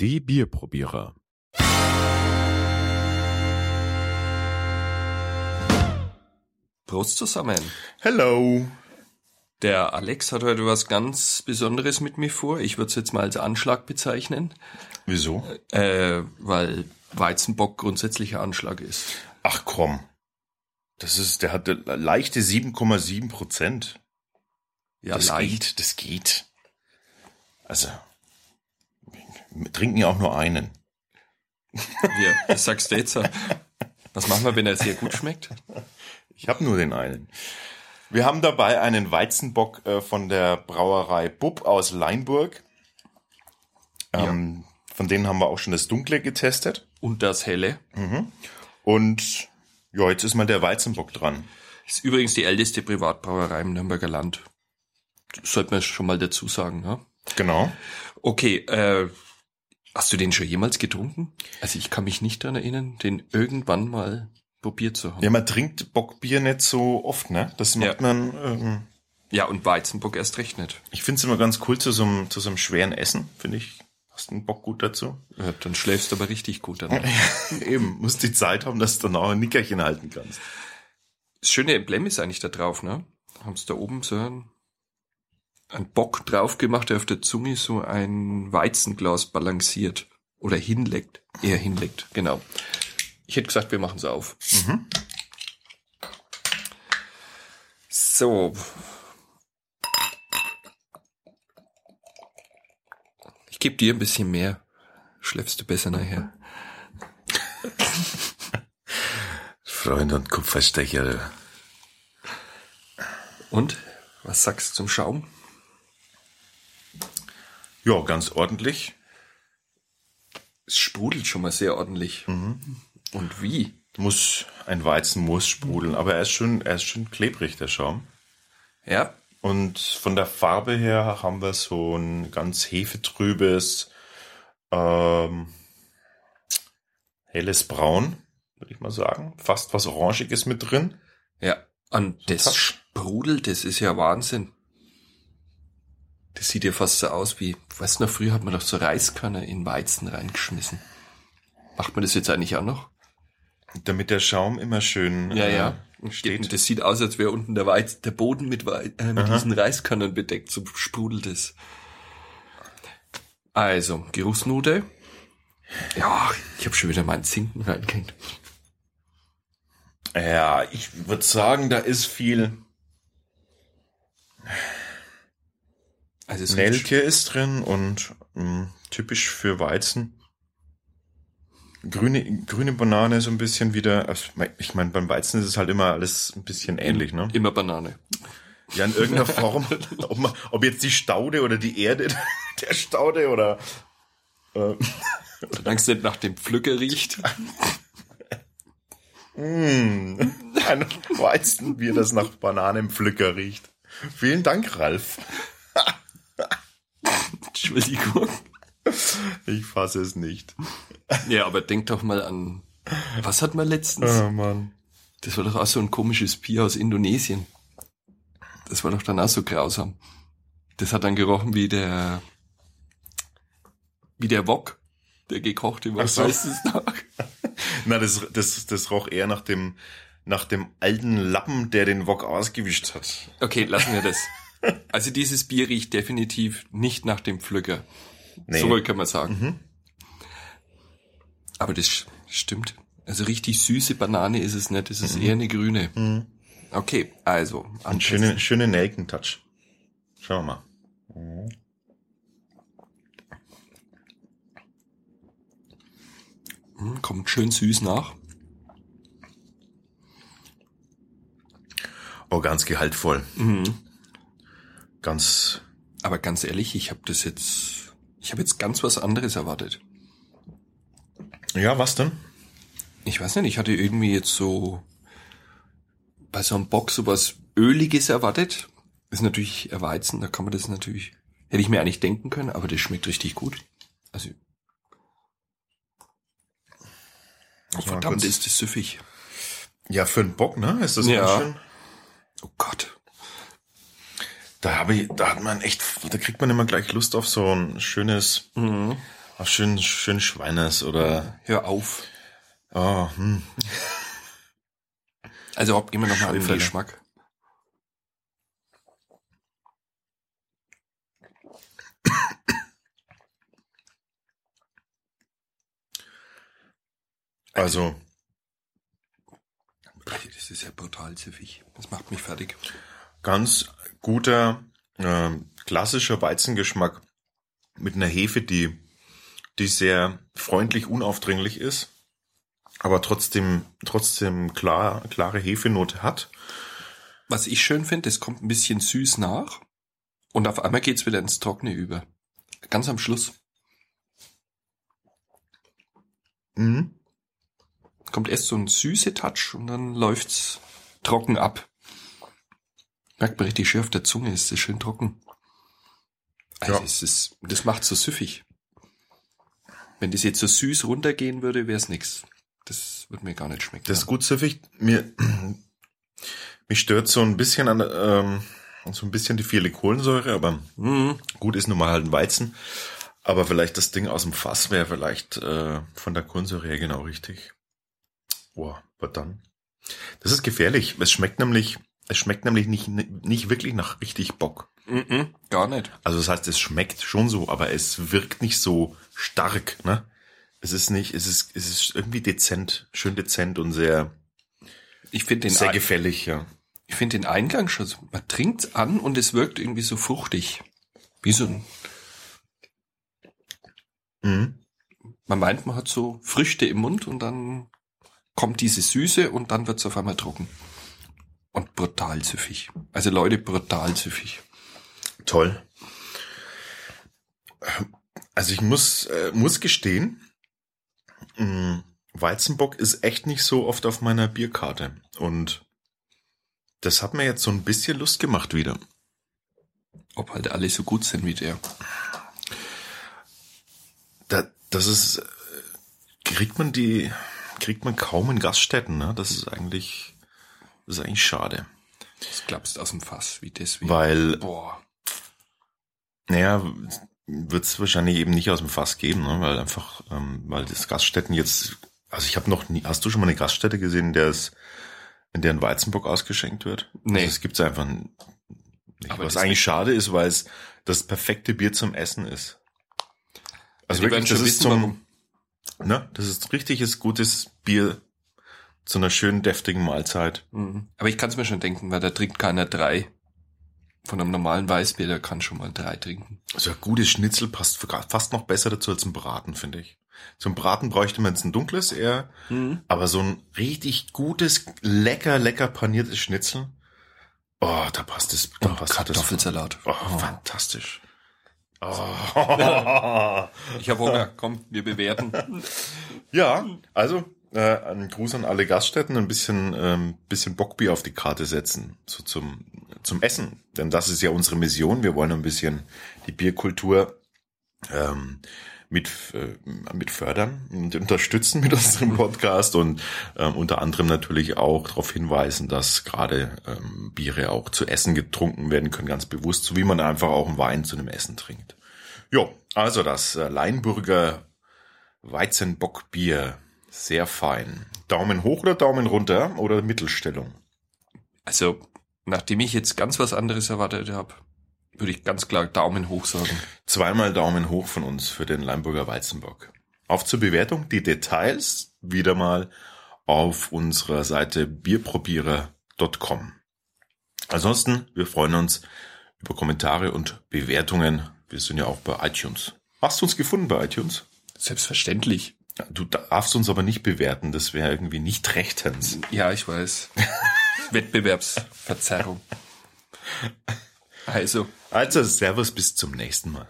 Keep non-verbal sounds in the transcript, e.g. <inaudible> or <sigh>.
Die Bierprobierer. Prost zusammen. Hello. Der Alex hat heute was ganz Besonderes mit mir vor. Ich würde es jetzt mal als Anschlag bezeichnen, Wieso? äh, weil Weizenbock grundsätzlicher Anschlag ist. Ach komm. Das ist, der hatte leichte 7,7 Prozent. Ja, das leicht. geht, das geht. Also, wir trinken ja auch nur einen. Ja, sagst du jetzt. Was machen wir, wenn er sehr gut schmeckt? Ich habe nur den einen. Wir haben dabei einen Weizenbock äh, von der Brauerei Bub aus Leinburg. Ähm, Von denen haben wir auch schon das Dunkle getestet. Und das Helle. Und ja, jetzt ist mal der Weizenbock dran. Ist übrigens die älteste Privatbrauerei im Nürnberger Land. Sollte man schon mal dazu sagen, ne? Genau. Okay, äh, hast du den schon jemals getrunken? Also ich kann mich nicht daran erinnern, den irgendwann mal probiert zu haben. Ja, man trinkt Bockbier nicht so oft, ne? Das macht Ja. man. Ähm, Ja, und Weizenbock erst recht nicht. ich finde es immer ganz cool zu so einem, zu so einem schweren Essen, finde ich. Hast einen Bock gut dazu? Ja, dann schläfst du aber richtig gut danach. <laughs> Eben, musst die Zeit haben, dass du dann auch ein Nickerchen halten kannst. Das schöne Emblem ist eigentlich da drauf, ne? Haben sie da oben so ein, ein Bock drauf gemacht, der auf der Zunge so ein Weizenglas balanciert. Oder hinlegt. Eher hinlegt, genau. Ich hätte gesagt, wir machen es auf. So. Ich gebe dir ein bisschen mehr. Schläfst du besser nachher. <laughs> Freund und Kupferstecher. Und? Was sagst du zum Schaum? Ja, ganz ordentlich. Es sprudelt schon mal sehr ordentlich. Und wie? Muss, ein Weizen muss sprudeln, aber er ist schön, er ist schön klebrig, der Schaum. Ja, Und von der Farbe her haben wir so ein ganz hefetrübes, ähm, helles Braun, würde ich mal sagen. Fast was Orangiges mit drin. ja. Und das Touch. sprudelt, das ist ja Wahnsinn. Das sieht ja fast so aus wie, weißt du noch, früher hat man doch so Reiskörner in Weizen reingeschmissen. Macht man das jetzt eigentlich auch noch? Damit der Schaum immer schön äh, steht. Das sieht aus, als wäre unten der, Weiz, der Boden mit, Wei- äh, mit diesen Reiskörnern bedeckt, so sprudelt es. Also, Geruchsnote. Ja, ich habe schon wieder meinen Zinken reingehängt. Ja, ich würde sagen, da ist viel Also es riecht Nelke ist drin und mh, typisch für Weizen. Grüne, grüne Banane so ein bisschen wieder. also, Ich meine, beim Weizen ist es halt immer alles ein bisschen ähnlich, ne? immer Banane. Ja, in irgendeiner Form. <laughs> Ob, man, ob jetzt die Staude oder die Erde <laughs> der Staude oder. Äh, Solange es nicht nach dem Pflücker riecht. <laughs> ein Weizenbier, das nach Bananenpflücker riecht. Vielen Dank, Ralf. Entschuldigung. Ich fasse es nicht. Ja, aber denk doch mal an, was hat man letztens? Oh Mann. Das war doch auch so ein komisches Bier aus Indonesien. Das war doch dann auch so grausam. Das hat dann gerochen wie der, wie der Wok, der gekochte Wok. So. Weißt du es noch? <laughs> Na, das, das, das roch eher nach dem, nach dem alten Lappen, der den Wok ausgewischt hat. Okay, lassen wir das. Also dieses Bier riecht definitiv nicht nach dem Pflücker. Nee. So kann man sagen. Aber das stimmt. Also richtig süße Banane ist es nicht, es ist eher eine grüne. Okay, also. Ein schöne, schöne Nelkentouch. Schauen wir mal. Hm, Kommt schön süß nach. Oh, ganz gehaltvoll. Ganz, Aber ganz ehrlich, ich habe das jetzt, ich habe jetzt ganz was anderes erwartet. ja, was denn? Ich weiß nicht, ich hatte irgendwie jetzt so bei so einem Bock sowas Öliges erwartet. Ist natürlich Weizen, da kann man das natürlich, hätte ich mir eigentlich denken können, aber das schmeckt richtig gut. Also, mal verdammt, ist das süffig. Ja, für einen Bock, ne? Ist das Ja. ganz schön. Oh Gott. Da habe ich, da hat man echt, da kriegt man immer gleich Lust auf so ein schönes, Mhm. Ach, schön, schön Schweiners oder. Hör auf. Oh, hm. Also gehen wir nochmal an den. Geschmack. Also, Das ist ja brutal süffig. Das macht mich fertig. ganz guter, ähm, klassischer Weizengeschmack mit einer Hefe, die, die sehr freundlich, unaufdringlich ist, aber trotzdem, trotzdem klar, klare Hefenote hat. Was ich schön finde, es kommt ein bisschen süß nach und auf einmal geht's wieder ins Trockene über. Ganz am Schluss Mhm. kommt erst so ein süße Touch und dann läuft's trocken ab. Merkt man richtig schön auf der Zunge, ist das schön trocken. Also Ja. es ist, das macht so süffig. Wenn das jetzt so süß runtergehen würde, wär's nix. Das würde mir gar nicht schmecken. Das ist gut süffig. Mir, <clears throat> mich stört so ein bisschen an, ähm, so ein bisschen die viele Kohlensäure, aber Mhm. gut ist nun mal halt ein Weizen. Aber vielleicht das Ding aus dem Fass wäre vielleicht äh, von der Kohlensäure her genau richtig. Boah, aber dann. Das ist gefährlich. Es schmeckt nämlich, es schmeckt nämlich nicht, nicht wirklich nach richtig Bock. Mhm, gar nicht. Also das heißt, es schmeckt schon so, aber es wirkt nicht so stark, ne? Es ist nicht, es ist, es ist irgendwie dezent, schön dezent und sehr, Ich finde den, sehr gefällig, ja. ich finde den Eingang schon so, man trinkt's an und es wirkt irgendwie so fruchtig. Wie so ein, Mhm. man meint, man hat so Früchte im Mund und dann kommt diese Süße und dann wird's auf einmal trocken. Und brutal süffig. Also Leute, brutal süffig. Toll. Also ich muss, äh, muss gestehen, mh, Weizenbock ist echt nicht so oft auf meiner Bierkarte. Und das hat mir jetzt so ein bisschen Lust gemacht wieder. Ob halt alle so gut sind wie der. Da, das ist, äh, kriegt man die, kriegt man kaum in Gaststätten, ne? Das ist eigentlich, das ist eigentlich schade. Das klappst aus dem Fass, wie das wie. Weil, Boah. naja, wird es wahrscheinlich eben nicht aus dem Fass geben, ne? weil einfach, ähm, weil das Gaststätten jetzt, also ich habe noch nie, hast du schon mal eine Gaststätte gesehen, in der es, in der ein Weizenbock ausgeschenkt wird? Nee. Also es gibt's einfach nicht. Aber was das eigentlich schade ist, weil es das perfekte Bier zum Essen ist. Also werden wirklich, das ist wissen, zum, ne, das ist richtiges, gutes Bier zu einer schönen, deftigen Mahlzeit. Mhm. Aber ich kann es mir schon denken, weil da trinkt keiner drei. Von einem normalen Weißbier, der kann schon mal drei trinken. Also ein gutes Schnitzel passt fast noch besser dazu als ein Braten, finde ich. Zum Braten bräuchte man jetzt ein dunkles eher, aber so ein richtig gutes, lecker, lecker paniertes Schnitzel. Oh, da passt es. Da Und passt Kartoffelsalat. Das. Oh, fantastisch. Oh. Ich habe Hunger. Komm, wir bewerten. <laughs> ja, also äh, ein Gruß an alle Gaststätten, ein bisschen, ähm, bisschen Bockbier auf die Karte setzen, so zum, zum Essen. Denn das ist ja unsere Mission. Wir wollen ein bisschen die Bierkultur ähm, mit, äh, mit fördern und unterstützen mit unserem <laughs> Podcast und ähm, unter anderem natürlich auch darauf hinweisen, dass gerade ähm, Biere auch zu Essen getrunken werden können, ganz bewusst, so wie man einfach auch einen Wein zu einem Essen trinkt. Jo, also das äh, Leinburger Weizenbockbier, sehr fein. Daumen hoch oder Daumen runter oder Mittelstellung? Also, nachdem ich jetzt ganz was anderes erwartet habe, würde ich ganz klar Daumen hoch sagen. Zweimal Daumen hoch von uns für den Limburger Weizenbock. Auf zur Bewertung. Die Details wieder mal auf unserer Seite bierprobierer.com. Ansonsten, wir freuen uns über Kommentare und Bewertungen. Wir sind ja auch bei iTunes. Hast du uns gefunden bei iTunes? Selbstverständlich. Du darfst uns aber nicht bewerten, das wäre irgendwie nicht rechtens. Ja, ich weiß. <laughs> Wettbewerbsverzerrung. Also, Also, Servus, bis zum nächsten Mal.